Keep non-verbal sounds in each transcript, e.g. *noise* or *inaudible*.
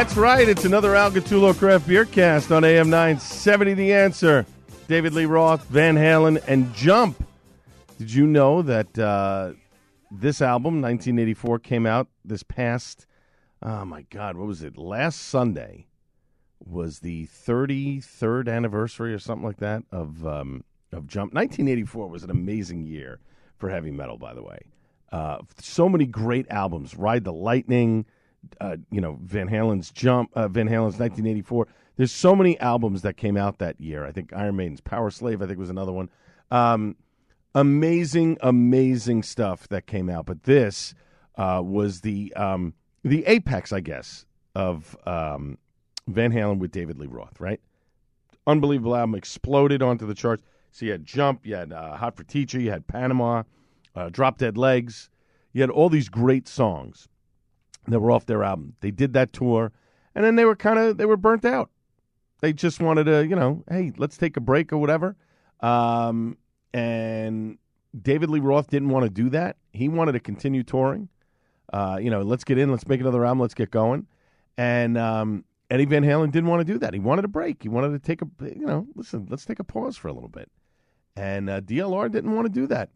That's right. It's another Al Gattullo Craft Beer Cast on AM 970 The Answer. David Lee Roth, Van Halen, and Jump. Did you know that uh, this album, 1984, came out this past, oh my God, what was it? Last Sunday was the 33rd anniversary or something like that of, um, of Jump. 1984 was an amazing year for heavy metal, by the way. Uh, so many great albums Ride the Lightning uh, you know Van Halen's Jump, uh, Van Halen's 1984. There's so many albums that came out that year. I think Iron Maiden's Powerslave, I think was another one. Um, amazing, amazing stuff that came out. But this uh, was the um, the apex, I guess, of um, Van Halen with David Lee Roth. Right, unbelievable album, exploded onto the charts. So you had Jump, you had uh, Hot for Teacher, you had Panama, uh, Drop Dead Legs, you had all these great songs that were off their album. They did that tour, and then they were kind of they were burnt out. They just wanted to, you know, hey, let's take a break or whatever. Um, and David Lee Roth didn't want to do that. He wanted to continue touring. Uh, you know, let's get in, let's make another album, let's get going. And um, Eddie Van Halen didn't want to do that. He wanted a break. He wanted to take a, you know, listen, let's take a pause for a little bit. And uh, DLR didn't want to do that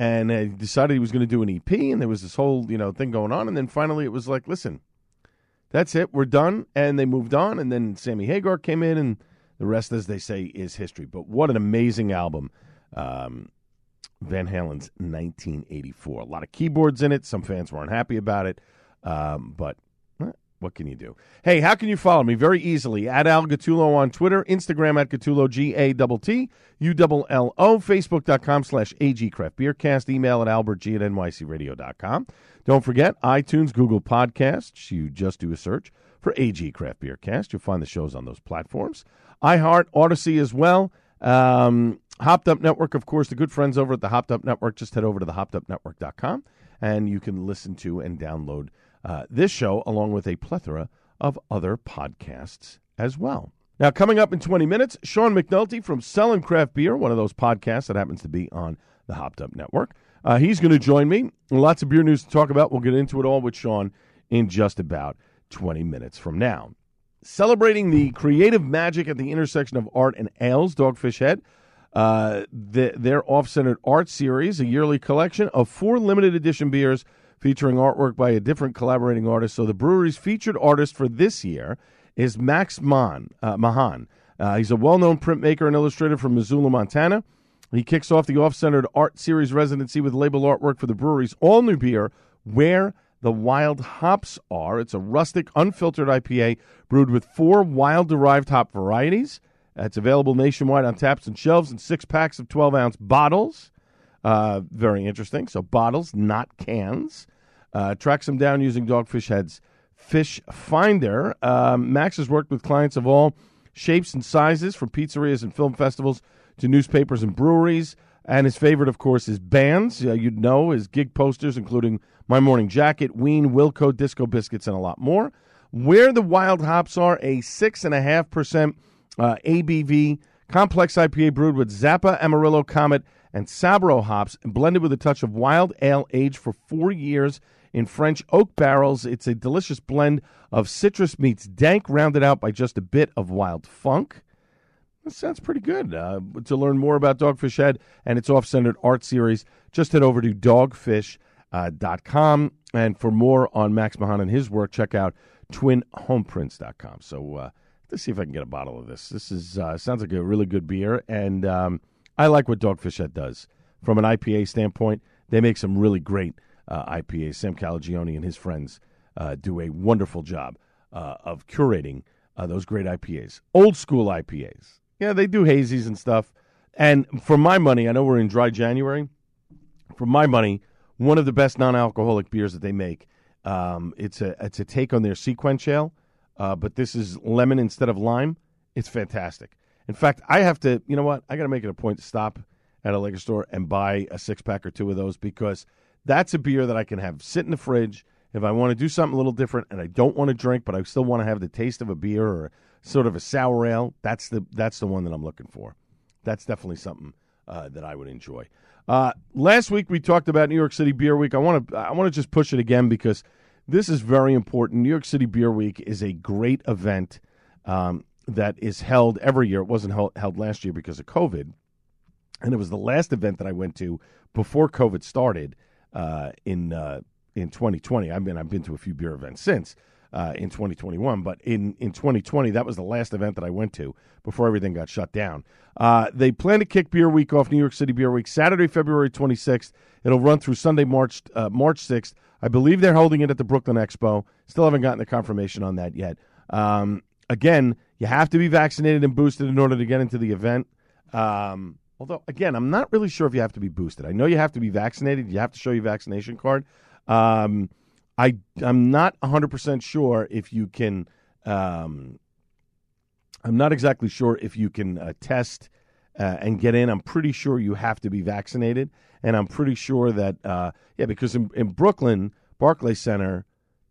and he decided he was going to do an EP, and there was this whole you know thing going on, and then finally it was like, listen, that's it, we're done, and they moved on, and then Sammy Hagar came in, and the rest, as they say, is history. But what an amazing album, um, Van Halen's 1984. A lot of keyboards in it. Some fans weren't happy about it, um, but what can you do? Hey, how can you follow me? Very easily. At Al Gattullo on Twitter, Instagram at Gattullo, G A T T U L L O, Facebook.com slash AG Craft Beercast, email at albertg at nycradio.com. Don't forget, iTunes, Google Podcasts. You just do a search for AG Craft Beercast. You'll find the shows on those platforms. iHeart, Odyssey as well. Um, Hopped Up Network, of course, the good friends over at the Hopped Up Network. Just head over to the hoppedupnetwork.com and you can listen to and download uh, this show, along with a plethora of other podcasts as well. Now, coming up in 20 minutes, Sean McNulty from Selling Craft Beer, one of those podcasts that happens to be on the Hopped Up Network. Uh, he's going to join me. Lots of beer news to talk about. We'll get into it all with Sean in just about 20 minutes from now. Celebrating the creative magic at the intersection of art and ales, Dogfish Head, uh, the, their off centered art series, a yearly collection of four limited edition beers featuring artwork by a different collaborating artist. So the brewery's featured artist for this year is Max Mahon. Uh, Mahan. Uh, he's a well-known printmaker and illustrator from Missoula, Montana. He kicks off the off-centered art series residency with label artwork for the brewery's all-new beer, Where the Wild Hops Are. It's a rustic, unfiltered IPA brewed with four wild-derived hop varieties. It's available nationwide on taps and shelves in six packs of 12-ounce bottles. Uh, very interesting. So bottles, not cans. Uh, tracks them down using Dogfish Head's Fish Finder. Um, Max has worked with clients of all shapes and sizes, from pizzerias and film festivals to newspapers and breweries. And his favorite, of course, is bands. Uh, you'd know his gig posters, including My Morning Jacket, Ween, Wilco, Disco Biscuits, and a lot more. Where the wild hops are, a 6.5% uh, ABV complex IPA brewed with Zappa, Amarillo, Comet, and Sabro hops, blended with a touch of wild ale aged for four years in French oak barrels. It's a delicious blend of citrus meets dank, rounded out by just a bit of wild funk. That sounds pretty good. Uh, to learn more about Dogfish Head and its off centered art series, just head over to Dogfish uh. And for more on Max Mahan and his work, check out twinhomeprints.com. So uh, let's see if I can get a bottle of this. This is uh, sounds like a really good beer, and um, I like what Dogfish Head does from an IPA standpoint. They make some really great uh, IPAs. Sam Calagione and his friends uh, do a wonderful job uh, of curating uh, those great IPAs. Old school IPAs. Yeah, they do hazies and stuff. And for my money, I know we're in dry January. For my money, one of the best non-alcoholic beers that they make. Um, it's a it's a take on their SeaQuench ale, uh, but this is lemon instead of lime. It's fantastic. In fact, I have to. You know what? I got to make it a point to stop at a liquor store and buy a six pack or two of those because that's a beer that I can have sit in the fridge if I want to do something a little different and I don't want to drink, but I still want to have the taste of a beer or sort of a sour ale. That's the that's the one that I'm looking for. That's definitely something uh, that I would enjoy. Uh, last week we talked about New York City Beer Week. I want to I want to just push it again because this is very important. New York City Beer Week is a great event um, that is held every year. It wasn't held, last year because of COVID, and it was the last event that I went to before COVID started uh, in uh, in 2020. I've been I've been to a few beer events since uh, in 2021, but in in 2020 that was the last event that I went to before everything got shut down. Uh, they plan to kick Beer Week off New York City Beer Week Saturday, February 26th. It'll run through Sunday, March uh, March 6th. I believe they're holding it at the Brooklyn Expo. Still haven't gotten the confirmation on that yet. Um, again, you have to be vaccinated and boosted in order to get into the event. Um, although, again, I'm not really sure if you have to be boosted. I know you have to be vaccinated. You have to show your vaccination card. Um, I I'm not 100 percent sure if you can. Um, I'm not exactly sure if you can uh, test uh, and get in. I'm pretty sure you have to be vaccinated, and I'm pretty sure that uh, yeah, because in, in Brooklyn, Barclay Center,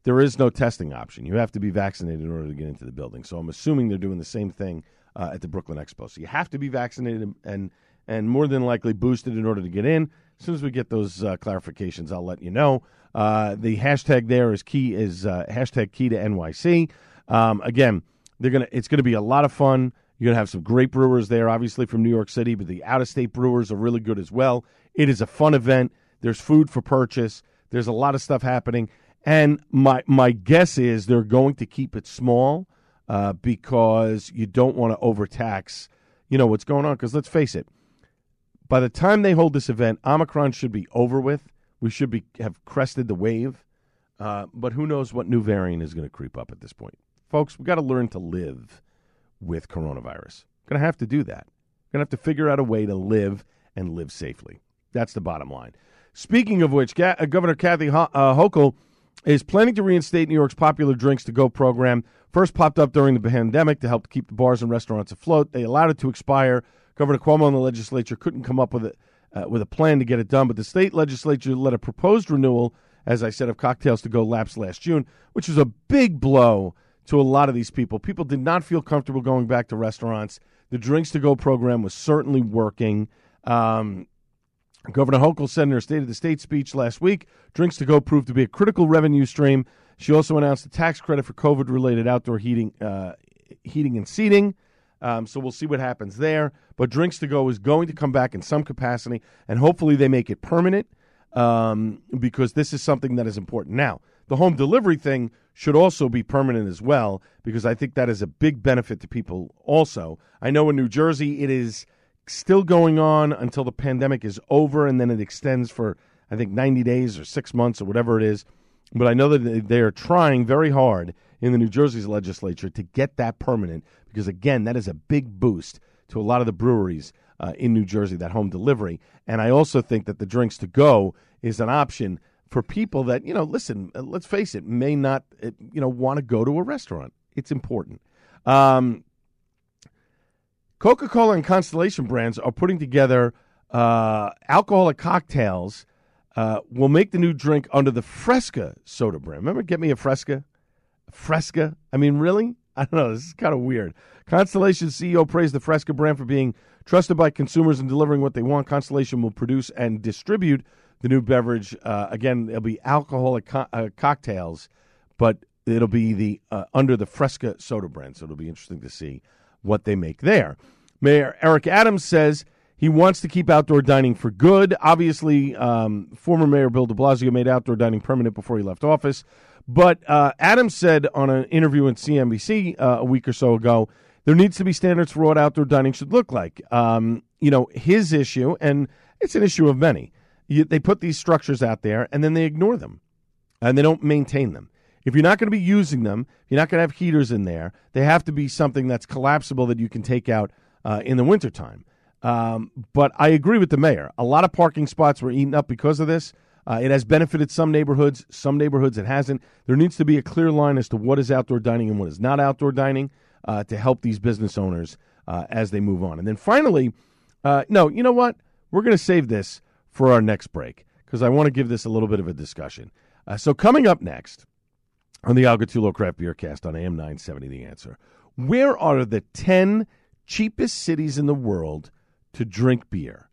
there is no testing option. You have to be vaccinated in order to get into the building. So I'm assuming they're doing the same thing uh, at the Brooklyn Expo. So you have to be vaccinated and and more than likely boosted in order to get in. As soon as we get those uh, clarifications, I'll let you know. Uh, the hashtag there is key is uh, hashtag key to NYC. Um, again, they're gonna it's gonna be a lot of fun. You're gonna have some great brewers there, obviously from New York City, but the out of state brewers are really good as well. It is a fun event. There's food for purchase. There's a lot of stuff happening, and my my guess is they're going to keep it small uh, because you don't want to overtax. You know what's going on? Because let's face it, by the time they hold this event, Omicron should be over with. We should be have crested the wave, uh, but who knows what new variant is going to creep up at this point, folks? We got to learn to live with coronavirus. Going to have to do that. Going to have to figure out a way to live and live safely. That's the bottom line. Speaking of which, uh, Governor Kathy uh, Hochul is planning to reinstate New York's popular drinks to go program. First popped up during the pandemic to help keep the bars and restaurants afloat. They allowed it to expire. Governor Cuomo and the legislature couldn't come up with it uh, with a plan to get it done. But the state legislature let a proposed renewal, as I said, of cocktails to go lapse last June, which was a big blow to a lot of these people. People did not feel comfortable going back to restaurants. The drinks to go program was certainly working. Um, Governor Hochul said in her State of the State speech last week, drinks to go proved to be a critical revenue stream. She also announced a tax credit for COVID-related outdoor heating, uh, heating and seating. Um, so we'll see what happens there. But Drinks to Go is going to come back in some capacity, and hopefully they make it permanent um, because this is something that is important. Now, the home delivery thing should also be permanent as well because I think that is a big benefit to people also. I know in New Jersey it is still going on until the pandemic is over, and then it extends for, I think, 90 days or six months or whatever it is. But I know that they are trying very hard in the New Jersey's legislature to get that permanent because, again, that is a big boost to a lot of the breweries uh, in New Jersey, that home delivery. And I also think that the drinks to go is an option for people that, you know, listen, uh, let's face it, may not, uh, you know, want to go to a restaurant. It's important. Um, Coca Cola and Constellation brands are putting together uh, alcoholic cocktails. Uh, will make the new drink under the Fresca soda brand. Remember, get me a Fresca? Fresca? I mean, really? *laughs* I don't know. This is kind of weird. Constellation CEO praised the Fresca brand for being trusted by consumers and delivering what they want. Constellation will produce and distribute the new beverage. Uh, again, it'll be alcoholic co- uh, cocktails, but it'll be the uh, under the Fresca soda brand. So it'll be interesting to see what they make there. Mayor Eric Adams says He wants to keep outdoor dining for good. Obviously, um, former Mayor Bill de Blasio made outdoor dining permanent before he left office. But uh, Adams said on an interview in CNBC uh, a week or so ago there needs to be standards for what outdoor dining should look like. Um, you know, his issue, and it's an issue of many, you, they put these structures out there and then they ignore them and they don't maintain them. If you're not going to be using them, you're not going to have heaters in there. They have to be something that's collapsible that you can take out uh, in the wintertime. Um, but I agree with the mayor. A lot of parking spots were eaten up because of this. Uh, it has benefited some neighborhoods, some neighborhoods it hasn't. There needs to be a clear line as to what is outdoor dining and what is not outdoor dining uh, to help these business owners uh, as they move on. And then finally, uh, no, you know what? We're going to save this for our next break because I want to give this a little bit of a discussion. Uh, so coming up next on the Al Gattullo Craft Beer Cast on AM 970, The Answer, where are the 10 cheapest cities in the world to drink beer?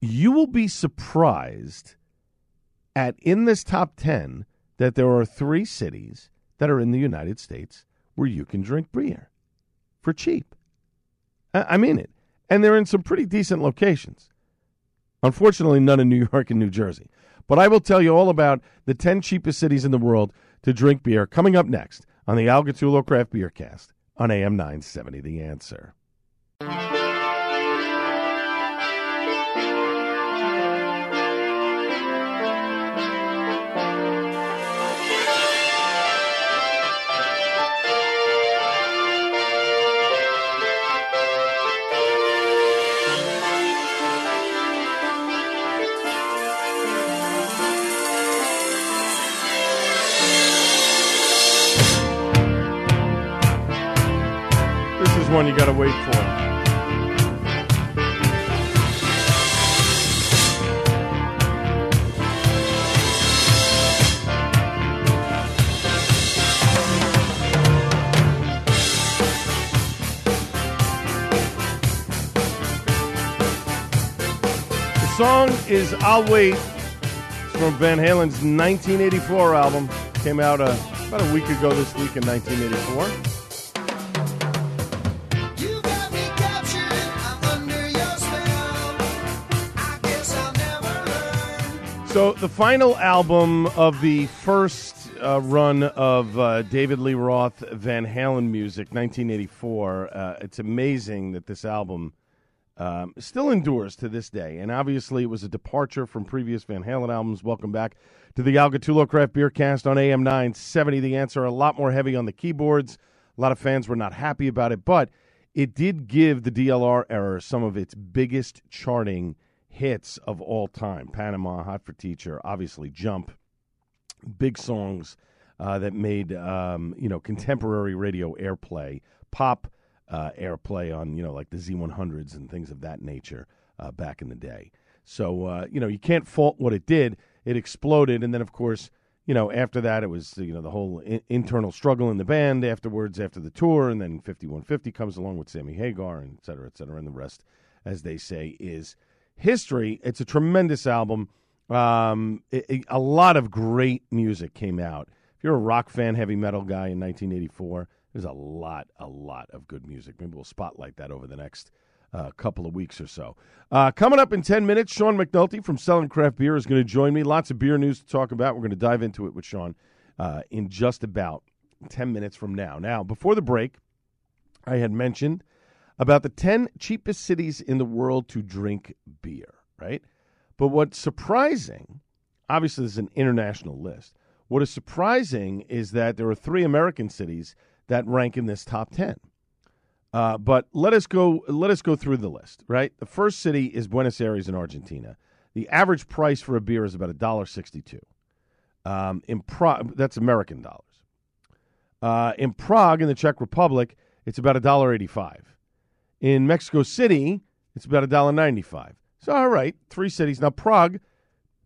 You will be surprised at in this top 10 that there are three cities that are in the United States where you can drink beer for cheap. I mean it. And they're in some pretty decent locations. Unfortunately, none in New *laughs* York and New Jersey. But I will tell you all about the 10 cheapest cities in the world to drink beer coming up next on the Al Gattullo Craft Beer Cast on AM 970 The Answer. One you got to wait for. The song is I'll Wait. It's from Van Halen's 1984 album. Came out uh, about a week ago this week in 1984. So the final album of the first uh, run of uh, David Lee Roth Van Halen music, 1984. Uh, it's amazing that this album um, still endures to this day, and obviously it was a departure from previous Van Halen albums. Welcome back to the Al Gattullo Craft Beer Cast on AM 970. The answer a lot more heavy on the keyboards. A lot of fans were not happy about it, but it did give the DLR era some of its biggest charting hits of all time. Panama, Hot for Teacher, obviously Jump, big songs uh, that made um, you know contemporary radio airplay, pop uh, airplay on you know like the Z100s and things of that nature uh, back in the day. So uh, you know you can't fault what it did. It exploded, and then of course you know after that it was you know the whole in- internal struggle in the band afterwards after the tour, and then 5150 comes along with Sammy Hagar and et cetera, et cetera, and the rest, as they say, is history. It's a tremendous album. Um, it- it- a lot of great music came out. If you're a rock fan, heavy metal guy in 1984, there's a lot, a lot of good music. Maybe we'll spotlight that over the next uh, couple of weeks or so. Uh, coming up in 10 minutes, Sean McNulty from Selling Craft Beer is going to join me. Lots of beer news to talk about. We're going to dive into it with Sean uh, in just about 10 minutes from now. Now, before the break, I had mentioned about the 10 cheapest cities in the world to drink beer, right? But what's surprising, obviously, this is an international list. What is surprising is that there are three American cities that rank in this top 10. Uh, but let us go. Let us go through the list. Right, the first city is Buenos Aires in Argentina. The average price for a beer is about a dollar sixty-two. Um, in that's American dollars. Uh, in Prague, in the Czech Republic, it's about a dollar eighty-five. In Mexico City, it's about a dollar ninety-five. So, all right, three cities now. Prague,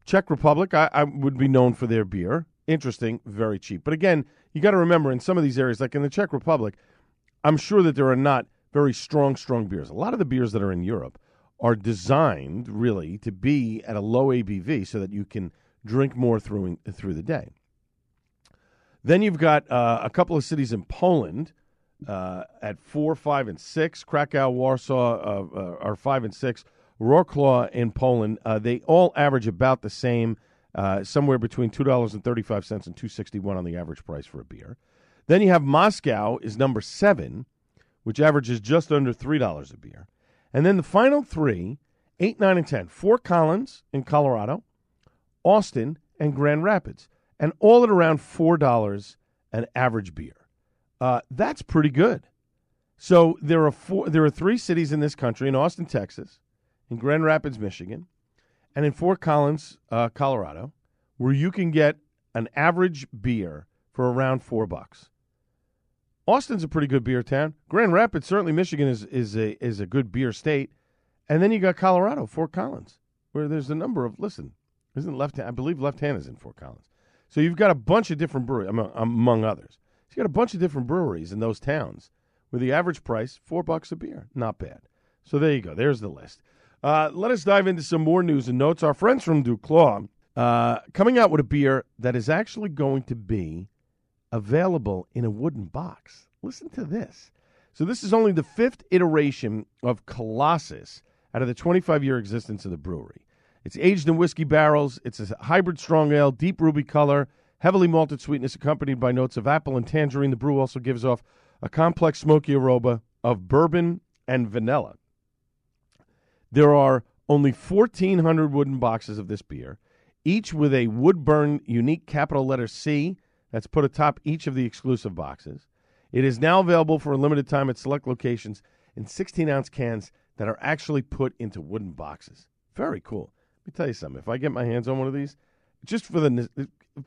Czech Republic, I, I would be known for their beer. Interesting, very cheap. But again, you got to remember in some of these areas, like in the Czech Republic, I'm sure that there are not very strong, strong beers. A lot of the beers that are in Europe are designed really to be at a low ABV so that you can drink more through through the day. Then you've got uh, a couple of cities in Poland uh, at four, five, and six. Krakow, Warsaw uh, uh, are five and six. Wrocław in Poland, uh, they all average about the same, uh, somewhere between two dollars and thirty-five cents and two sixty-one on the average price for a beer. Then you have Moscow is number seven, which averages just under three dollars a beer, and then the final three, eight, nine, and ten: Fort Collins in Colorado, Austin, and Grand Rapids, and all at around four dollars an average beer. Uh, that's pretty good. So there are four. There are three cities in this country: in Austin, Texas, in Grand Rapids, Michigan, and in Fort Collins, uh, Colorado, where you can get an average beer for around four bucks. Austin's a pretty good beer town. Grand Rapids, certainly Michigan is is a is a good beer state, and then you got Colorado, Fort Collins, where there's a number of listen, isn't left hand? I believe Left Hand is in Fort Collins, so you've got a bunch of different breweries among, among others. You got a bunch of different breweries in those towns, with the average price four bucks a beer, not bad. So there you go. There's the list. Uh, let us dive into some more news and notes. Our friends from Duclaw uh, coming out with a beer that is actually going to be available in a wooden box. Listen to this. So, this is only the fifth iteration of Colossus out of the 25 year existence of the brewery. It's aged in whiskey barrels. It's a hybrid strong ale, deep ruby color, heavily malted sweetness, accompanied by notes of apple and tangerine. The brew also gives off a complex smoky aroma of bourbon and vanilla. There are only 1,400 wooden boxes of this beer, each with a wood burn unique capital letter C that's put atop each of the exclusive boxes. It is now available for a limited time at select locations in 16 ounce cans that are actually put into wooden boxes. Very cool. Let me tell you something. If I get my hands on one of these, just for the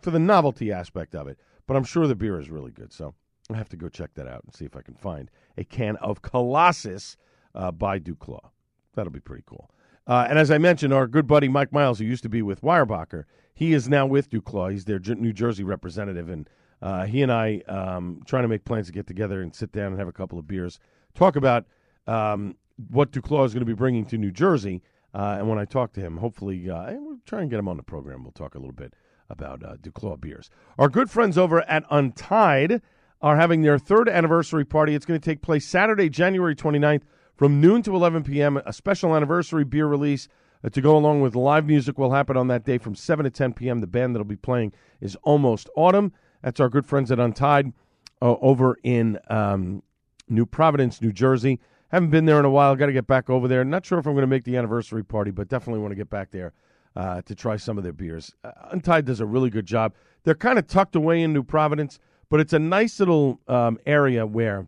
for the novelty aspect of it, but I'm sure the beer is really good. So I have to go check that out and see if I can find a can of Colossus uh, by Duclaw. That'll be pretty cool. Uh, and as I mentioned, our good buddy Mike Miles, who used to be with Weyerbacher, he is now with Duclaw. He's their New Jersey representative, and uh, he and I um, trying to make plans to get together and sit down and have a couple of beers, talk about um, what Duclaw is going to be bringing to New Jersey. Uh, and when I talk to him, hopefully, uh, we'll try and get him on the program. We'll talk a little bit about uh, Duclaw beers. Our good friends over at Untied are having their third anniversary party. It's going to take place Saturday, January 29th from noon to 11 p.m. A special anniversary beer release uh, to go along with live music will happen on that day from 7 to 10 p.m. The band that'll be playing is Almost Autumn. That's our good friends at Untied uh, over in um, New Providence, New Jersey. Haven't been there in a while. Got to get back over there. Not sure if I'm going to make the anniversary party, but definitely want to get back there uh, to try some of their beers. Uh, Untied does a really good job. They're kind of tucked away in New Providence, but it's a nice little um, area where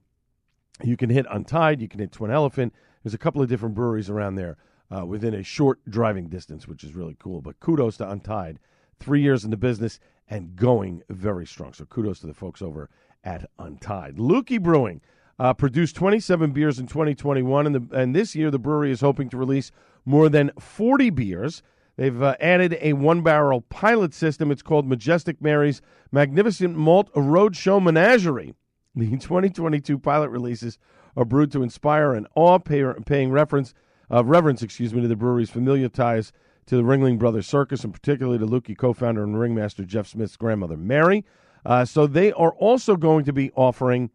you can hit Untied, you can hit Twin Elephant. There's a couple of different breweries around there uh, within a short driving distance, which is really cool. But kudos to Untied. Three years in the business and going very strong. So kudos to the folks over at Untied. Lukey Brewing uh, produced 27 beers in 2021, and, the, and this year the brewery is hoping to release more than 40 beers. They've uh, added a one barrel pilot system. It's called Majestic Mary's Magnificent Malt Roadshow Menagerie. *laughs* The 2022 pilot releases are brewed to inspire and awe, pay, paying reference, uh, reverence, excuse me, to the brewery's familiar ties to the Ringling Brothers Circus, and particularly to Lukey co-founder and ringmaster Jeff Smith's grandmother Mary. Uh, so they are also going to be offering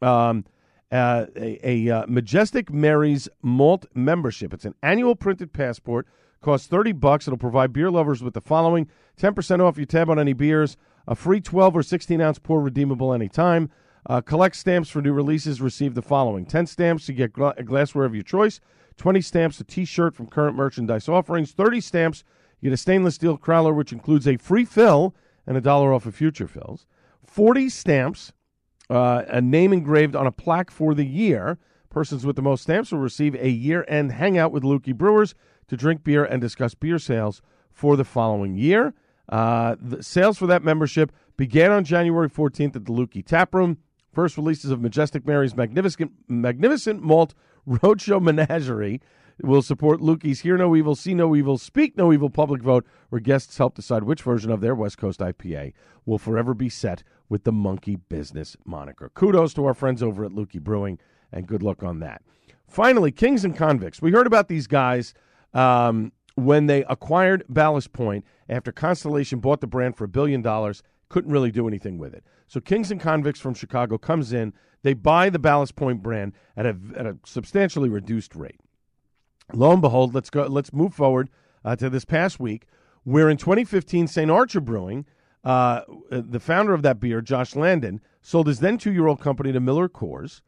um, uh, a, a uh, Majestic Mary's Malt membership. It's an annual printed passport, costs thirty bucks. It'll provide beer lovers with the following: ten percent off your tab on any beers, a free twelve or sixteen ounce pour redeemable anytime. Uh, collect stamps for new releases. Receive the following: ten stamps to get gla- glassware of your choice, twenty stamps a T-shirt from current merchandise offerings, thirty stamps you get a stainless steel crowler which includes a free fill and a dollar off of future fills, forty stamps uh, a name engraved on a plaque for the year. Persons with the most stamps will receive a year end hangout with Lukey Brewers to drink beer and discuss beer sales for the following year. Uh, the sales for that membership began on January 14th at the Lukey Tap Room. First releases of Majestic Mary's magnificent, magnificent malt *laughs* roadshow menagerie will support Lukey's Hear No Evil, See No Evil, Speak No Evil public vote, where guests help decide which version of their West Coast IPA will forever be set with the Monkey Business moniker. Kudos to our friends over at Lukey Brewing, and good luck on that. Finally, Kings and Convicts. We heard about these guys um, when they acquired Ballast Point after Constellation bought the brand for a billion dollars. couldn't really do anything with it. So Kings and Convicts from Chicago comes in. They buy the Ballast Point brand at a, at a substantially reduced rate. Lo and behold, let's go. Let's move forward uh, to this past week, where in 2015, St. Archer Brewing, uh, the founder of that beer, Josh Landan, sold his then two-year-old company to Miller Coors,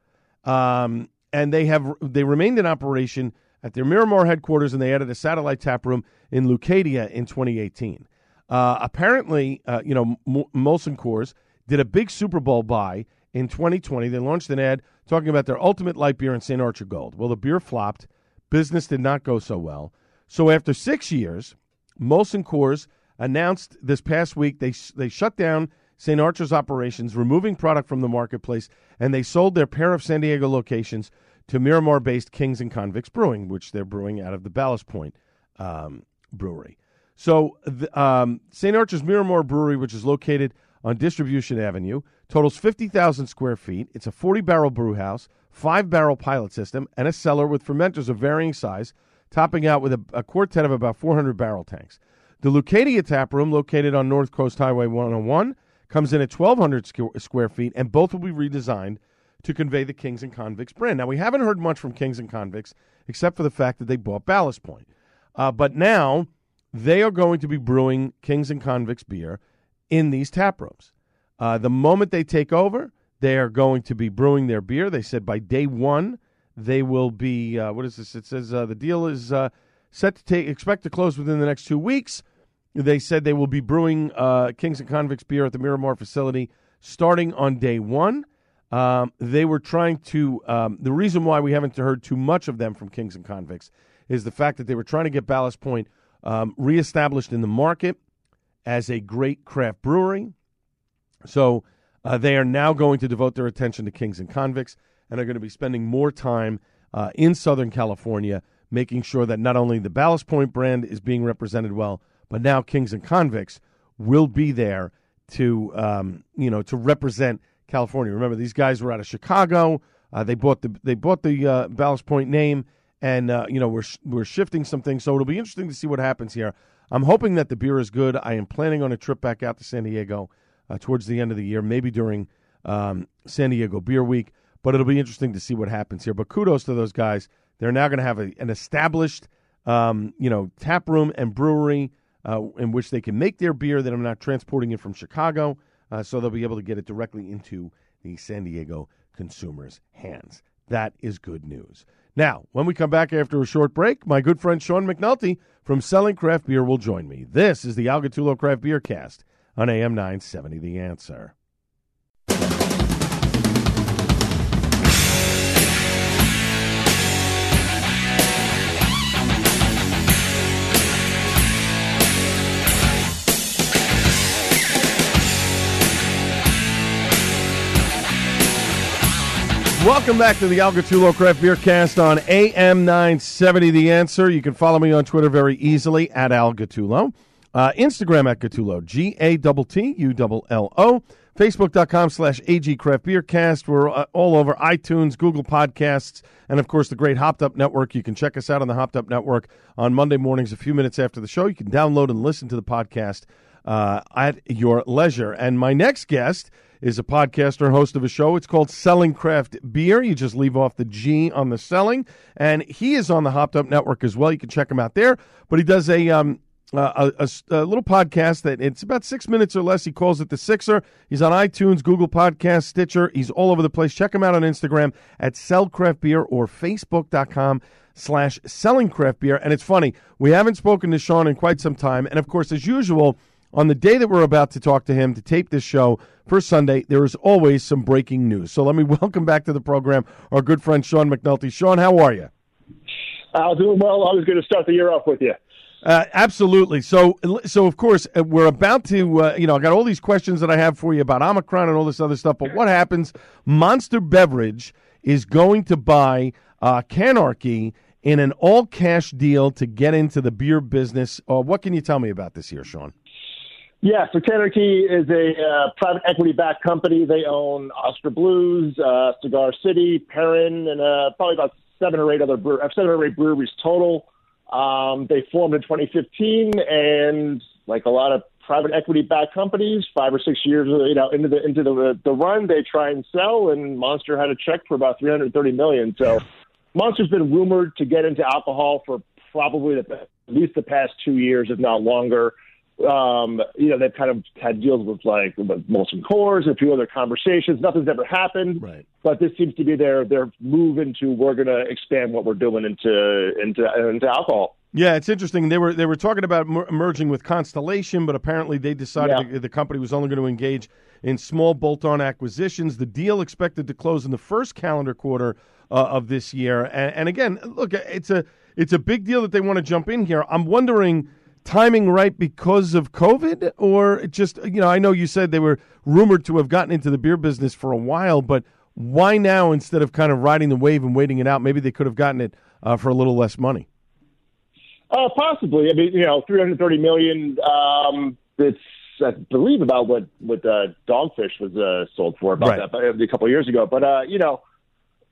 um, and they have they remained in operation at their Miramar headquarters, and they added a satellite tap room in Leucadia in 2018. Uh, apparently, uh, you know, M- Molson Coors did a big Super Bowl buy in 2020. They launched an ad talking about their ultimate light beer in St. Archer Gold. Well, the beer flopped. Business did not go so well. So after six years, Molson Coors announced this past week they they shut down St. Archer's operations, removing product from the marketplace, and they sold their pair of San Diego locations to Miramar-based Kings and Convicts Brewing, which they're brewing out of the Ballast Point um, brewery. So the, um, St. Archer's Miramar Brewery, which is located on Distribution Avenue, totals 50,000 square feet. It's a 40 barrel brew house, five barrel pilot system, and a cellar with fermenters of varying size, topping out with a, a quartet of about 400 barrel tanks. The Leucadia tap room, located on North Coast Highway 101, comes in at 1,200 squ- square feet, and both will be redesigned to convey the Kings and Convicts brand. Now, we haven't heard much from Kings and Convicts, except for the fact that they bought Ballast Point. Uh, but now they are going to be brewing Kings and Convicts beer in these tap rooms. Uh, the moment they take over, they are going to be brewing their beer. They said by day one, they will be. Uh, what is this? It says uh, the deal is uh, set to take. Expect to close within the next two weeks. They said they will be brewing uh, Kings and Convicts beer at the Miramar facility starting on day one. Um, they were trying to. Um, the reason why we haven't heard too much of them from Kings and Convicts is the fact that they were trying to get Ballast Point um, reestablished in the market as a great craft brewery. So uh, they are now going to devote their attention to Kings and Convicts and are going to be spending more time uh, in Southern California, making sure that not only the Ballast Point brand is being represented well, but now Kings and Convicts will be there to um, you know to represent California. Remember, these guys were out of Chicago. Uh, they bought the they bought the uh, Ballast Point name, and uh, you know we're sh- we're shifting some things. So it'll be interesting to see what happens here. I'm hoping that the beer is good. I am planning on a trip back out to San Diego uh, towards the end of the year, maybe during um, San Diego Beer Week. But it'll be interesting to see what happens here. But kudos to those guys. They're now going to have a, an established, um, you know, tap room and brewery uh, in which they can make their beer. That I'm not transporting it from Chicago, uh, so they'll be able to get it directly into the San Diego consumers' hands. That is good news. Now, when we come back after a short break, my good friend Sean McNulty from Selling Craft Beer will join me. This is the Al Gattullo Craft Beer Cast on AM 970 The Answer. Welcome back to the Al Gattullo Craft Beer Cast on AM 970 The Answer. You can follow me on Twitter very easily at Al Gattullo. Uh, Instagram at Gattullo, G A T T U L L O. Facebook.com slash AG Craft Beer Cast. We're uh, all over iTunes, Google Podcasts, and of course the great Hopped Up Network. You can check us out on the Hopped Up Network on Monday mornings, a few minutes after the show. You can download and listen to the podcast uh, at your leisure. And my next guest is a podcaster and host of a show. It's called Selling Craft Beer. You just leave off the G on the selling, and he is on the Hopped Up Network as well. You can check him out there. But he does a um, uh, a, a- a little podcast that it's about six minutes or less. He calls it the Sixer. He's on iTunes, Google Podcast, Stitcher. He's all over the place. Check him out on Instagram at Sell Craft Beer or Facebook.com slash Selling Craft Beer. And it's funny, we haven't spoken to Sean in quite some time. And of course, as usual, on the day that we're about to talk to him to tape this show for Sunday, there is always some breaking news. So let me *laughs* welcome back to the program our good friend Sean McNulty. Sean, how are you? Al, doing well. I was going to start the year off with you. Uh, absolutely. So, so of course, uh, we're about to. Uh, you know, I got all these questions that I have for you about Omicron and all this other stuff. But what happens? Monster Beverage is going to buy uh, Canarchy in an all-cash deal to get into the beer business. Uh, what can you tell me about this here, Sean? Yeah, so Canarchy is a uh, private equity-backed company. They own Oskar Blues, uh, Cigar City, Perrin, and uh, probably about seven or eight other uh, seven or eight breweries total. Um, they formed in 2015, and like a lot of private equity backed companies. Five or six years, you know, into the into the the run, they try and sell, and Monster had a check for about three hundred thirty million. So, Monster's been rumored to get into alcohol for probably the, at least the past two years, if not longer. Um, you know, they've kind of had deals with like with Molson Coors and a few other conversations. Nothing's ever happened, Right. but this seems to be their their move into we're going to expand what we're doing into into into alcohol. Yeah, it's interesting. They were they were talking about mer- merging with Constellation, but apparently they decided Yeah. the, the company was only going to engage in small bolt-on acquisitions. The deal expected to close in the first calendar quarter uh, of this year. And, and again, look, it's a it's a big deal that they want to jump in here. I'm wondering timing right because of COVID, or just you know I know you said they were rumored to have gotten into the beer business for a while, but why now instead of kind of riding the wave and waiting it out? Maybe they could have gotten it uh, for a little less money. Uh, possibly. I mean, you know, 330 million. Um, it's I believe about what what uh, Dogfish was uh, sold for about Right. that a couple of years ago. But uh, you know,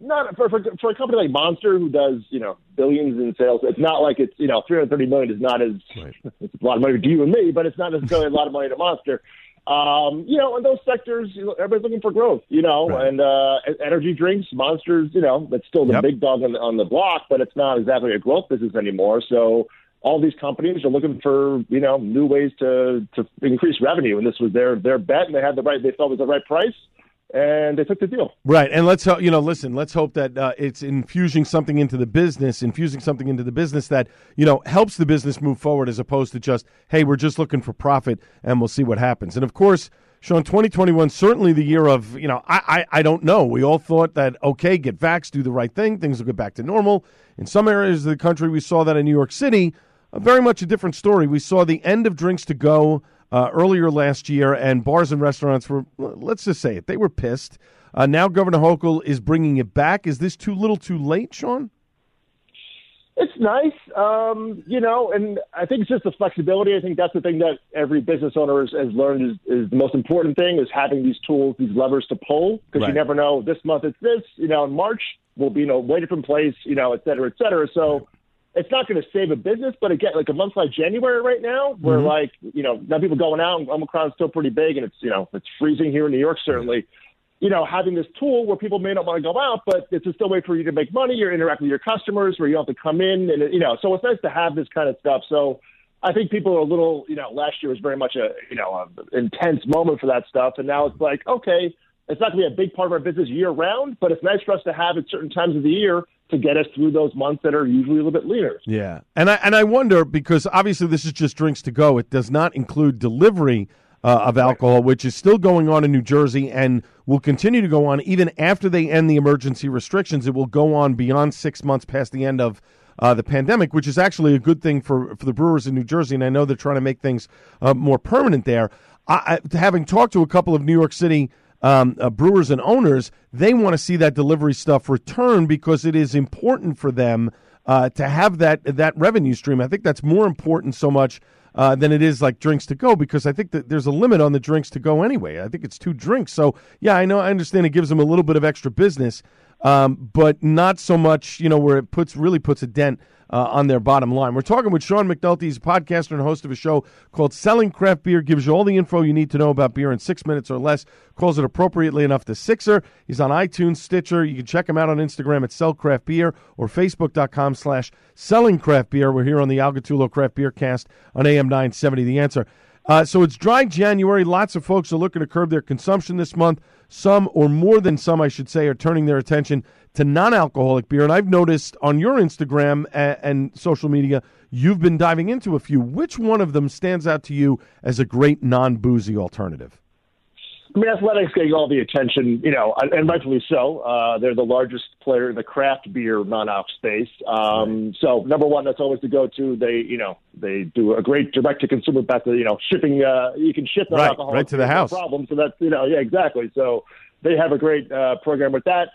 not for, for for a company like Monster who does you know billions in sales. It's not like it's you know 330 million is not as *laughs* it's a lot of money to you and me, but it's not necessarily a lot of money to Monster. Um, you know, in those sectors, you know, everybody's looking for growth. You know, Right. and uh, energy drinks, Monsters. You know, that's still the Yep. big dog on the, on the block, but it's not exactly a growth business anymore. So all these companies are looking for you know new ways to to increase revenue, and this was their their bet, and they had the right they felt was the right price, and they took the deal. Right, and let's you know, listen. Let's hope that uh, it's infusing something into the business, infusing something into the business that you know helps the business move forward, as opposed to just hey, we're just looking for profit and we'll see what happens. And of course, Sean, 2021 certainly the year of you know, I I, I don't know. We all thought that okay, get vaxxed, do the right thing, things will get back to normal. In some areas of the country, we saw that in New York City. Uh, very much a different story. We saw the end of drinks to go uh, earlier last year, and bars and restaurants were, let's just say it, they were pissed. Uh, now Governor Hochul is bringing it back. Is this too little too late, Sean? It's nice, um, you know, and I think it's just the flexibility. I think that's the thing that every business owner has, has learned is, is the most important thing is having these tools, these levers to pull, because Right. you never know. This month it's this, you know, in March we'll be in a way different place, you know, et cetera, et cetera. So it's not going to save a business, but again, like a month like January right now, where mm-hmm. like, you know, now people going out, and Omicron's still pretty big, and it's, you know, it's freezing here in New York, certainly you know, having this tool where people may not want to go out, but it's a still way for you to make money. You're interacting with your customers where you don't have to come in and, you know, so it's nice to have this kind of stuff. So I think people are a little, you know, last year was very much a, you know, a intense moment for that stuff. And now it's like, okay, it's not going to be a big part of our business year round, but it's nice for us to have at certain times of the year to get us through those months that are usually a little bit leaner. Yeah, and I and I wonder because obviously this is just drinks to go. It does not include delivery uh, of alcohol, which is still going on in New Jersey and will continue to go on even after they end the emergency restrictions. It will go on beyond six months past the end of. Uh, the pandemic, which is actually a good thing for, for the brewers in New Jersey, and I know they're trying to make things uh, more permanent there. I, I, having talked to a couple of New York City um, uh, brewers and owners, they want to see that delivery stuff return because it is important for them uh, to have that that revenue stream. I think that's more important so much uh, than it is like drinks to go because I think that there's a limit on the drinks to go anyway. I think it's two drinks. So yeah, I know I understand it gives them a little bit of extra business, um, but not so much you know where it puts really puts a dent. Uh, on their bottom line. We're talking with Sean McNulty. He's a podcaster and host of a show called Selling Craft Beer. Gives you all the info you need to know about beer in six minutes or less. Calls it appropriately enough the Sixer. He's on iTunes, Stitcher. You can check him out on Instagram at Sell Craft Beer or Facebook.com slash Selling Craft Beer. We're here on the Al Gattullo Craft Beer Cast on AM 970 The Answer. Uh, so it's dry January. Lots of folks are looking to curb their consumption this month. Some, or more than some, I should say, are turning their attention to non alcoholic beer. And I've noticed on your Instagram and, and social media, you've been diving into a few. Which one of them stands out to you as a great non boozy alternative? I mean, athletics getting all the attention, you know, and rightfully so. Uh, they're the largest player in the craft beer non-alc space. Um, So, number one, that's always the go-to. They, you know, they do a great direct-to-consumer back to, you know, shipping. Uh, you can ship Right, alcohol right to the house. No problem. So that's, you know, yeah, exactly. So they have a great uh, program with that.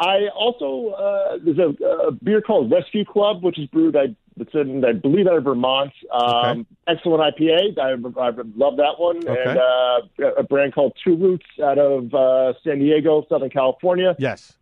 I also uh, there's a, a beer called Rescue Club, which is brewed. I it's in I believe out of Vermont. Um, Excellent IPA. I, I love that one. Okay. And uh, a brand called Two Roots out of uh, San Diego, Southern California. Yes.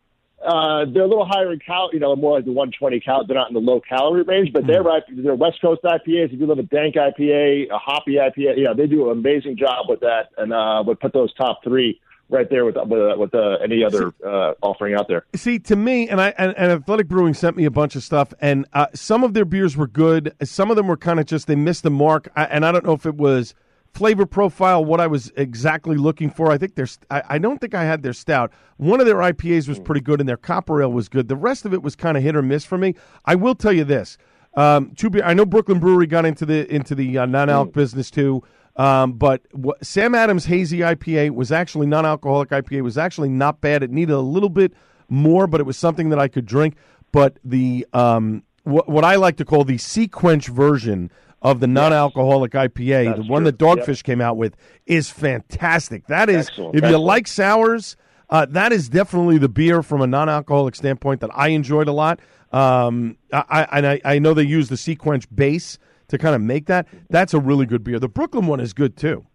Uh, they're a little higher in cal, you know, more like the 120 cal. They're not in the low calorie range, but they're right. They're West Coast IPAs. If you love a dank IPA, a hoppy IPA, you know, they do an amazing job with that, and uh, would put those top three right there with with, with uh, any other uh, offering out there. See, to me, and I and, and Athletic Brewing sent me a bunch of stuff, and uh, some of their beers were good. Some of them were kind of just they missed the mark, I, and I don't know if it was flavor profile what I was exactly looking for. I think there's, I, I don't think I had their stout. One of their IPAs was pretty good, and their copper ale was good. The rest of it was kind of hit or miss for me. I will tell you this: um, two beer, I know Brooklyn Brewery got into the into the uh, non-alc business too. Um, but what, Sam Adams Hazy IPA was actually non-alcoholic IPA was actually not bad. It needed a little bit more, but it was something that I could drink. But the um, what, what I like to call the SeaQuench version of the non-alcoholic IPA, That's the one true. that Dogfish came out with, is fantastic. That is, Excellent. if you like sours, uh, that is definitely the beer from a non-alcoholic standpoint that I enjoyed a lot. Um, I, I, and I, I know they use the SeaQuench base to kind of make that. That's a really good beer. The Brooklyn one is good too.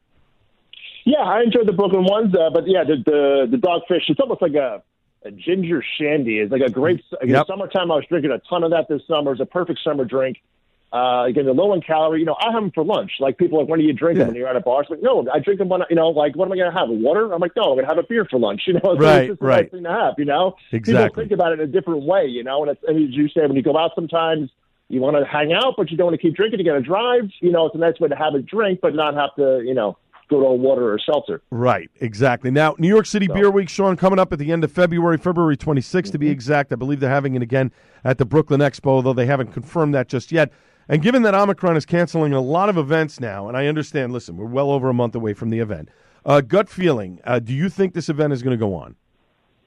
Yeah, I enjoyed the Brooklyn ones, uh, but yeah, the the, the dogfish. It's almost like a, a ginger shandy. It's like a great the Yep. summertime. I was drinking a ton of that this summer. It's a perfect summer drink. Uh, again, the low in calorie. You know, I have them for lunch. Like people are like, when do you drink Yeah. them when you're at a bar? It's like, no, I drink them when I- you know, like what am I going to have? Water? I'm like, no, I'm going to have a beer for lunch. *laughs* You know, it's, Right, just right. nice thing to have. You know, Exactly. People think about it in a different way. You know, and, it's, and as you say, when you go out, sometimes you want to hang out, but you don't want to keep drinking. You got to drive. You know, it's a nice way to have a drink, but not have to, you know, go to a water or seltzer. Right, exactly. Now, New York City Beer Week, Sean, coming up at the end of February, February 26th to be exact. I believe they're having it again at the Brooklyn Expo, though they haven't confirmed that just yet. And given that Omicron is canceling a lot of events now, and I understand, listen, we're well over a month away from the event. Uh, gut feeling, uh, do you think this event is going to go on?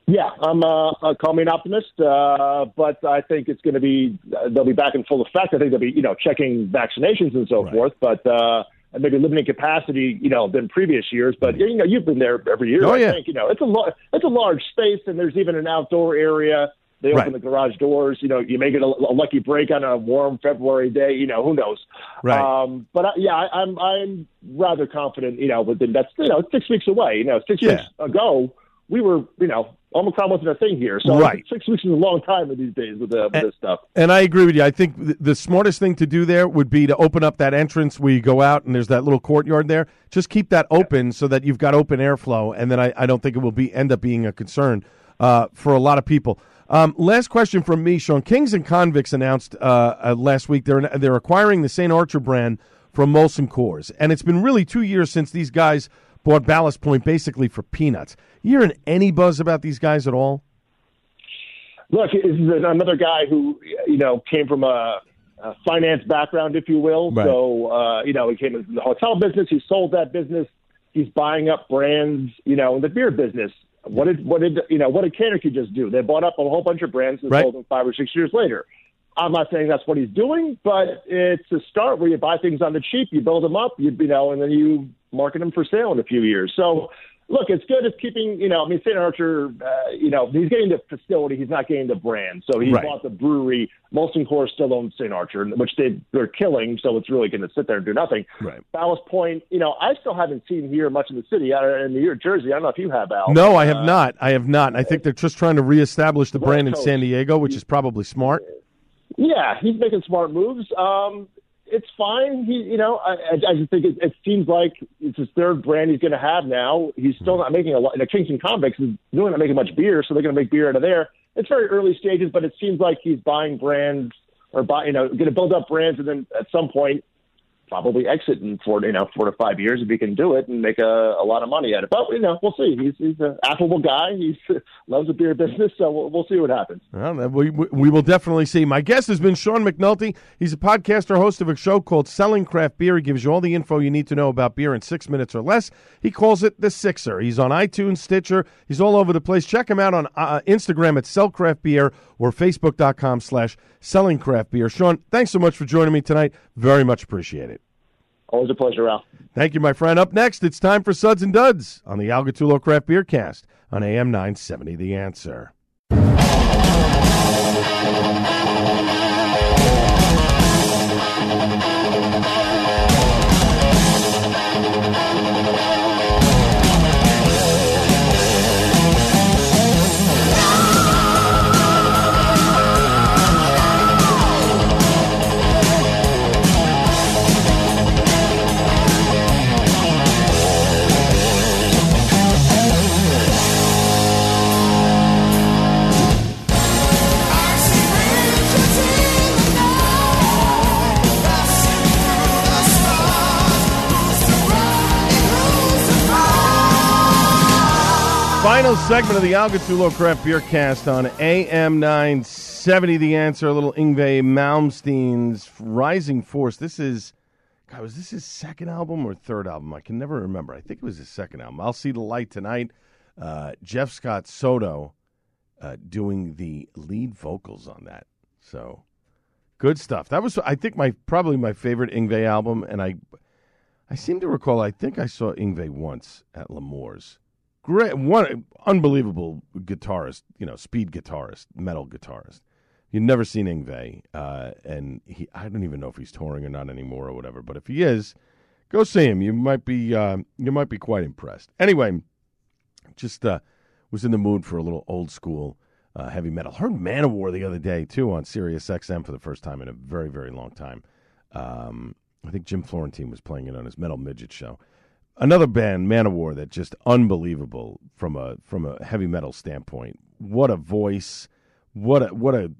Yeah, I'm uh, uh, call me an optimist, uh, but I think it's going to be uh, they'll be back in full effect. I think they'll be you know checking vaccinations and so Right. forth, but uh, and maybe limiting capacity you know than previous years. But you know you've been there every year. Oh, I yeah. think you know it's a lo- it's a large space, and there's even an outdoor area. They open Right. the garage doors. You know, you make it a, a lucky break on a warm February day. You know, who knows? Right. Um, but I, yeah, I, I'm I'm rather confident. You know, within that's you know six weeks away. You know, six Yeah. weeks ago we were you know Omicron wasn't a thing here. So Right. six weeks is a long time in these days with, uh, with this stuff. And I agree with you. I think th- the smartest thing to do there would be to open up that entrance where you go out and there's that little courtyard there. Just keep that open so that you've got open airflow, and then I, I don't think it will be end up being a concern uh, for a lot of people. Um, last question from me, Sean. Kings and Convicts announced uh, uh, last week they're they're acquiring the St. Archer brand from Molson Coors, and it's been really two years since these guys bought Ballast Point basically for peanuts. You hearing any buzz about these guys at all? Look, this is another guy who you know came from a, a finance background, if you will. Right. So uh, you know he came into the hotel business. He sold that business. He's buying up brands, you know, in the beer business. What did what did you know? What did CANarchy just do? They bought up a whole bunch of brands and Right. sold them five or six years later. I'm not saying that's what he's doing, but it's a start where you buy things on the cheap, you build them up, you, you know, and then you market them for sale in a few years. So, look, it's good. It's keeping, you know, I mean, St. Archer, uh, you know, he's getting the facility, he's not getting the brand. So he Right. bought the brewery. Molson Coors still owns St. Archer, which they they're killing. So it's really going to sit there and do nothing. Right. Ballast Point, you know, I still haven't seen here much in the city. Uh, in New York, Jersey, I don't know if you have Al. No, I have Uh, not. I have not. I think they're just trying to reestablish the brand in San Diego, which is probably smart. Yeah, he's making smart moves. Um, it's fine. He, you know, I, I, just think it, it seems like it's his third brand he's going to have now. He's still not making a lot. In the Kings and Convicts is really not making much beer, so they're going to make beer out of there. It's very early stages, but it seems like he's buying brands or buy, you know, going to build up brands, and then at some point probably exit in four, you know, four to five years if he can do it and make a, a lot of money at it. But you know, we'll see. He's he's an affable guy. He *laughs* loves the beer business, so we'll, we'll see what happens. Well, we, we will definitely see. My guest has been Sean McNulty. He's a podcaster, host of a show called Selling Craft Beer. He gives you all the info you need to know about beer in six minutes or less. He calls it the Sixer. He's on iTunes, Stitcher. He's all over the place. Check him out on uh, Instagram at Sell Craft Beer or Facebook.com slash Selling Craft Beer. Sean, thanks so much for joining me tonight. Very much appreciate it. Always a pleasure, Ralph. Thank you, my friend. Up next, it's time for Suds and Duds on the Al Gattullo Craft Beer Cast on AM 970 The Answer. Final segment of the Al Gattullo Craft Beer Cast on AM 970. The answer, a little Yngwie Malmsteen's Rising Force. This is, God, was this his second album or third album? I can never remember. I think it was his second album. I'll See the Light tonight. Uh, Jeff Scott Soto uh, doing the lead vocals on that. So good stuff. That was, I think, my probably my favorite Yngwie album. And I, I seem to recall, I think I saw Yngwie once at L'Amour's great one unbelievable guitarist you know speed guitarist metal guitarist. You've never seen Yngwie, uh, and he I don't even know if he's touring or not anymore or whatever but if he is go see him. You might be uh, you might be quite impressed. Anyway just uh, was in the mood for a little old school uh, heavy metal. Heard Manowar the other day too on Sirius XM for the first time in a very very long time. Um, I think Jim Florentine was playing it on his Metal Midget show another band, Manowar, that just unbelievable from a from a heavy metal standpoint. What a voice! What a what a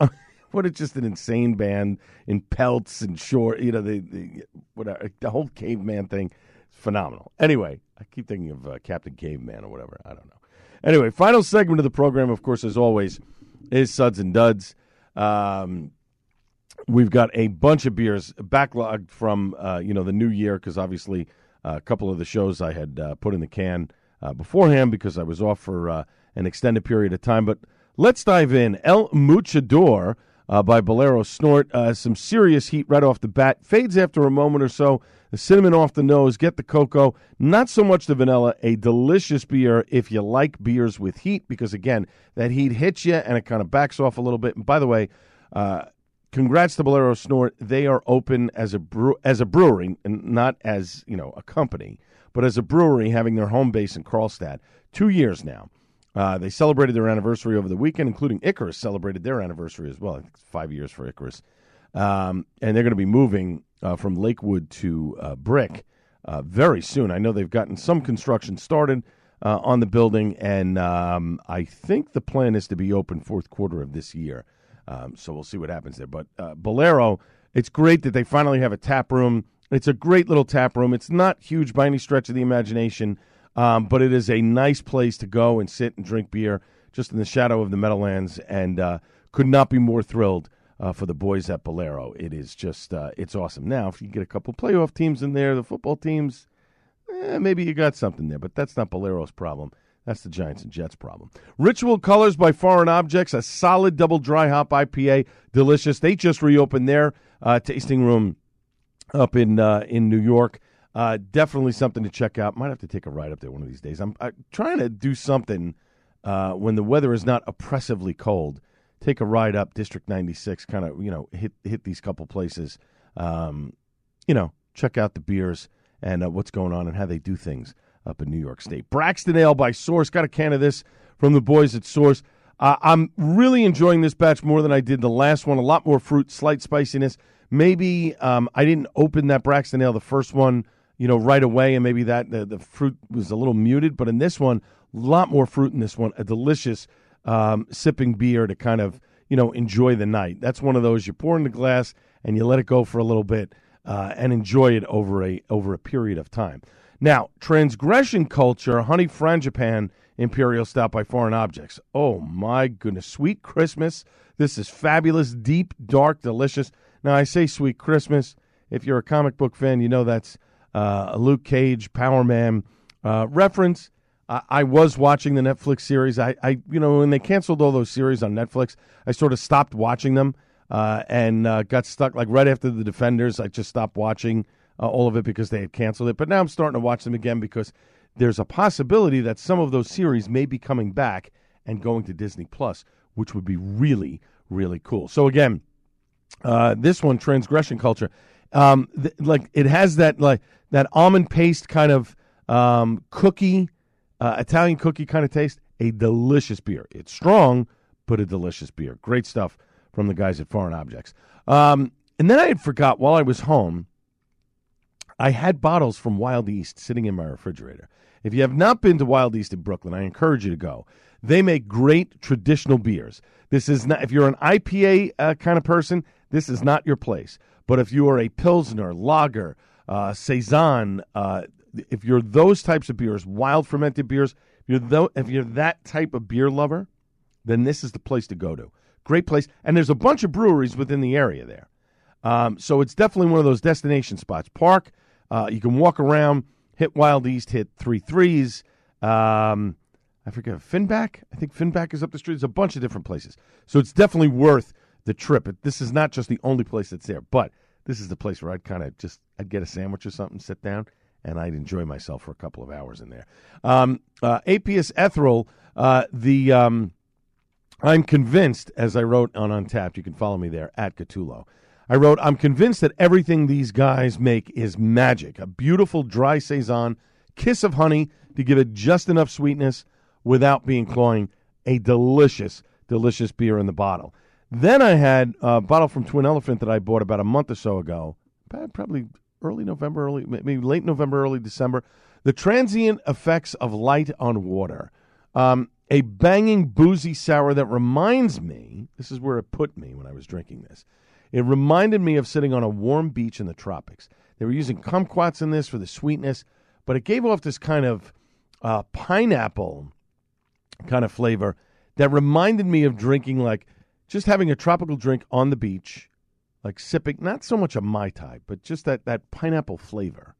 *laughs* what a just an insane band in pelts and short. You know the the whatever the whole caveman thing, is phenomenal. Anyway, I keep thinking of uh, Captain Caveman or whatever. I don't know. Anyway, final segment of the program, of course, as always, is Suds and Duds. Um, we've got a bunch of beers backlogged from uh, you know the new year because obviously a couple of the shows I had uh, put in the can uh, beforehand because I was off for uh, an extended period of time. But let's dive in. El Muchador uh, by Bolero Snort. Uh, some serious heat right off the bat. Fades after a moment or so. The cinnamon off the nose. Get the cocoa. Not so much the vanilla. A delicious beer if you like beers with heat because, again, that heat hits you and it kind of backs off a little bit. And by the way, congrats to Bolero Snort. They are open as a as a brewery and not as you know a company, but as a brewery having their home base in Carlstadt. Two years now. Uh, they celebrated their anniversary over the weekend, including Icarus celebrated their anniversary as well. I think it's five years for Icarus, um, and they're going to be moving uh, from Lakewood to uh, Brick uh, very soon. I know they've gotten some construction started. Uh, on the building, and um, I think the plan is to be open fourth quarter of this year. Um, so we'll see what happens there. But uh, Bolero, it's great that they finally have a tap room. It's a great little tap room. It's not huge by any stretch of the imagination, um, but it is a nice place to go and sit and drink beer just in the shadow of the Meadowlands. And uh, could not be more thrilled uh, for the boys at Bolero. It is just, uh, it's awesome. Now, if you get a couple playoff teams in there, the football teams, eh, maybe you got something there, but that's not Bolero's problem. That's the Giants and Jets problem. Ritual Colors by Foreign Objects, a solid double dry hop IPA, delicious. They just reopened their uh, tasting room up in uh, in New York. Uh, definitely something to check out. Might have to take a ride up there one of these days. I'm, I'm trying to do something uh, when the weather is not oppressively cold. Take a ride up District 96, kind of you know hit hit these couple places. Um, you know, check out the beers and uh, what's going on and how they do things up in New York State. Braxton Ale by Source. Got a can of this from the boys at Source. Uh, I'm really enjoying this batch more than I did the last one. A lot more fruit, slight spiciness. Maybe um, I didn't open that Braxton Ale, the first one, you know, right away, and maybe that the, the fruit was a little muted. But in this one, a lot more fruit in this one. A delicious um, sipping beer to kind of you know enjoy the night. That's one of those you pour in the glass and you let it go for a little bit uh, and enjoy it over a over a period of time. Now, transgression culture, honey frangipane imperial stout by foreign objects. Oh my goodness, sweet Christmas. This is fabulous, deep, dark, delicious. Now I say sweet Christmas. If you're a comic book fan, you know that's uh, a Luke Cage, Power Man uh, reference. I, I was watching the Netflix series. I, I, you know, when they canceled all those series on Netflix, I sort of stopped watching them uh, and uh, got stuck. Like right after the Defenders, I just stopped watching uh, all of it because they had canceled it. But now I'm starting to watch them again because there's a possibility that some of those series may be coming back and going to Disney Plus, which would be really, really cool. So again, uh, this one, transgression culture, um, th- like it has that like that almond paste kind of um, cookie, uh, Italian cookie kind of taste. A delicious beer. It's strong, but a delicious beer. Great stuff from the guys at Foreign Objects. Um, and then I had forgot while I was home I had bottles from Wild East sitting in my refrigerator. If you have not been to Wild East in Brooklyn, I encourage you to go. They make great traditional beers. This is not if you're an IPA uh, kind of person, this is not your place. But if you are a Pilsner, Lager, uh, Saison, uh, if you're those types of beers, wild fermented beers, if you're tho- if you're that type of beer lover, then this is the place to go to. Great place, and there's a bunch of breweries within the area there. Um, so it's definitely one of those destination spots. Park, uh, you can walk around, hit Wild East, hit Three Threes. Um, I forget Finback. I think Finback is up the street. There's a bunch of different places, so it's definitely worth the trip. This is not just the only place that's there, but this is the place where I'd kind of just I'd get a sandwich or something, sit down, and I'd enjoy myself for a couple of hours in there. Um, uh, Apius Ethereal, uh, the um, I'm convinced, as I wrote on Untappd, you can follow me there at Gattullo. I wrote, I'm convinced that everything these guys make is magic. A beautiful dry saison, kiss of honey to give it just enough sweetness without being cloying. A delicious, delicious beer in the bottle. Then I had a bottle from Twin Elephant that I bought about a month or so ago, probably early November, early maybe late November, early December. The transient effects of light on water. Um, a banging boozy sour that reminds me. This is where it put me when I was drinking this. It reminded me of sitting on a warm beach in the tropics. They were using kumquats in this for the sweetness, but it gave off this kind of uh, pineapple kind of flavor that reminded me of drinking like just having a tropical drink on the beach, like sipping not so much a mai tai, but just that that pineapple flavor.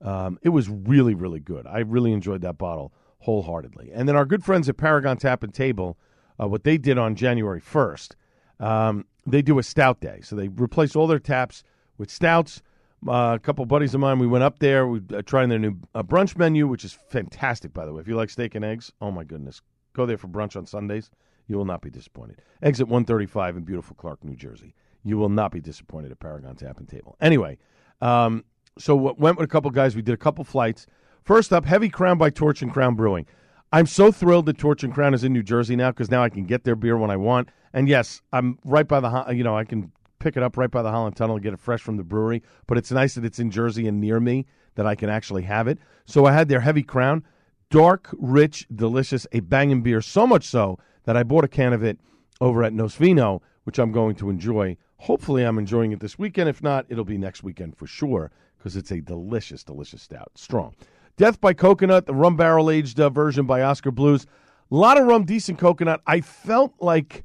Um, it was really really good. I really enjoyed that bottle wholeheartedly. And then our good friends at Paragon Tap and Table, uh, what they did on January first, um, they do a stout day. So they replace all their taps with stouts. Uh, a couple buddies of mine, we went up there. We uh, trying their new uh, brunch menu, which is fantastic, by the way. If you like steak and eggs, oh my goodness, go there for brunch on Sundays. You will not be disappointed. Exit 135 in beautiful Clark, New Jersey. You will not be disappointed at Paragon Tap and Table. Anyway, um, so went with a couple guys. We did a couple flights. First up, Heavy Crown by Torch and Crown Brewing. I'm so thrilled that Torch and Crown is in New Jersey now because now I can get their beer when I want. And yes, I'm right by the you know I can pick it up right by the Holland Tunnel and get it fresh from the brewery. But it's nice that it's in Jersey and near me that I can actually have it. So I had their Heavy Crown, dark, rich, delicious, a banging beer. So much so that I bought a can of it over at Nosvino, which I'm going to enjoy. Hopefully, I'm enjoying it this weekend. If not, it'll be next weekend for sure because it's a delicious, delicious stout. Strong. Death by Coconut, the rum barrel aged uh, version by Oskar Blues. A lot of rum, decent coconut. I felt like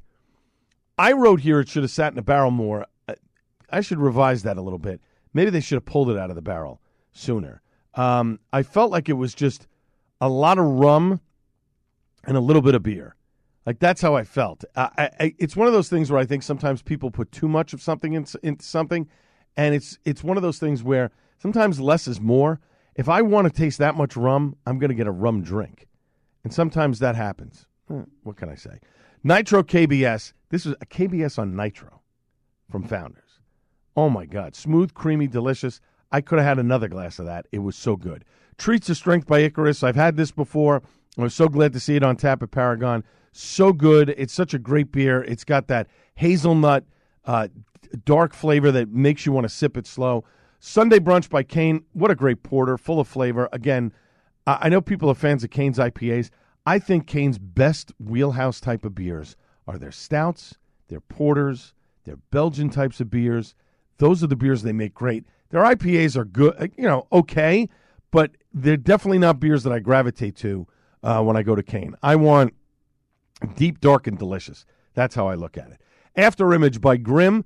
I wrote here it should have sat in a barrel more. I should revise that a little bit. Maybe they should have pulled it out of the barrel sooner. Um, I felt like it was just a lot of rum and a little bit of beer. Like that's how I felt. I, I- it's one of those things where I think sometimes people put too much of something into, into something, and it's it's one of those things where sometimes less is more. If I want to taste that much rum, I'm going to get a rum drink, and sometimes that happens. Eh, What can I say? Nitro KBS. This is a KBS on Nitro from Founders. Oh my God, smooth, creamy, delicious. I could have had another glass of that. It was so good. Treats of Strength by Icarus. I've had this before. I was so glad to see it on tap at Paragon. So good. It's such a great beer. It's got that hazelnut, uh, dark flavor that makes you want to sip it slow. Sunday Brunch by Kane. What a great porter, full of flavor. Again, I know people are fans of Kane's IPAs. I think Kane's best wheelhouse type of beers are their stouts, their porters, their Belgian types of beers. Those are the beers they make great. Their IPAs are good, uh, you know, okay, but they're definitely not beers that I gravitate to uh, when I go to Kane. I want deep, dark, and delicious. That's how I look at it. After Image by Grimm,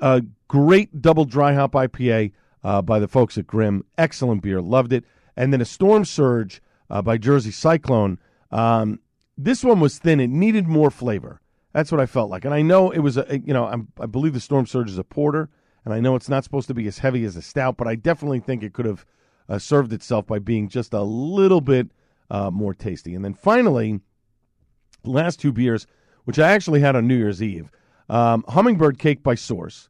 a great double dry hop IPA uh, by the folks at Grimm. Excellent beer, loved it. And then a Storm Surge uh, by Jersey Cyclone. Um, this one was thin; it needed more flavor. That's what I felt like. And I know it was a, you know, I'm, I believe the Storm Surge is a porter, and I know it's not supposed to be as heavy as a stout, but I definitely think it could have uh, served itself by being just a little bit uh, more tasty. And then finally, last two beers, which I actually had on New Year's Eve. Um, Hummingbird Cake by Source.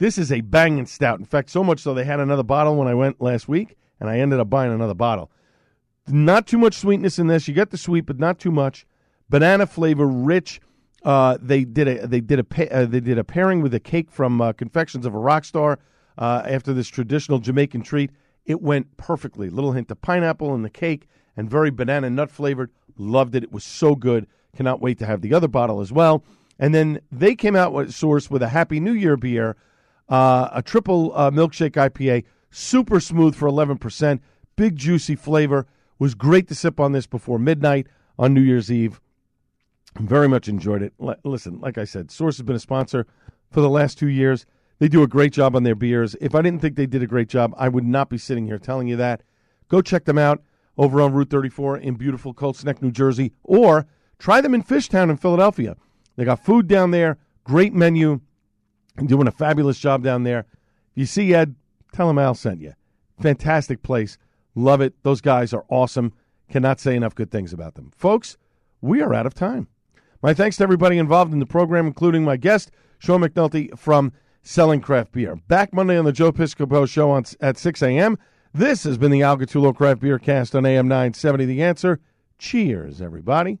This is a banging stout. In fact, so much so they had another bottle when I went last week, and I ended up buying another bottle. Not too much sweetness in this. You get the sweet, but not too much. Banana flavor, rich. Uh, they did a they did a uh, they did a pairing with a cake from uh, Confections of a Rock Star uh, after this traditional Jamaican treat. It went perfectly. Little hint of pineapple in the cake and very banana nut flavored. Loved it. It was so good. Cannot wait to have the other bottle as well. And then they came out with Source with a Happy New Year beer, uh, a triple uh, milkshake IPA, super smooth for 11%. big juicy flavor. Was great to sip on this before midnight on New Year's Eve. Very much enjoyed it. L- listen, like I said, Source has been a sponsor for the last two years. They do a great job on their beers. If I didn't think they did a great job, I would not be sitting here telling you that. Go check them out over on Route 34 in beautiful Colts Neck, New Jersey, or try them in Fishtown in Philadelphia. They got food down there, great menu, doing a fabulous job down there. If you see Ed, tell him Al sent you. Fantastic place. Love it. Those guys are awesome. Cannot say enough good things about them. Folks, we are out of time. My thanks to everybody involved in the program, including my guest, Sean McNulty from Selling Craft Beer. Back Monday on the Joe Piscopo Show on, at 6 a.m. This has been the Al Gattullo Craft Beer Cast on AM 970 The Answer. Cheers, everybody.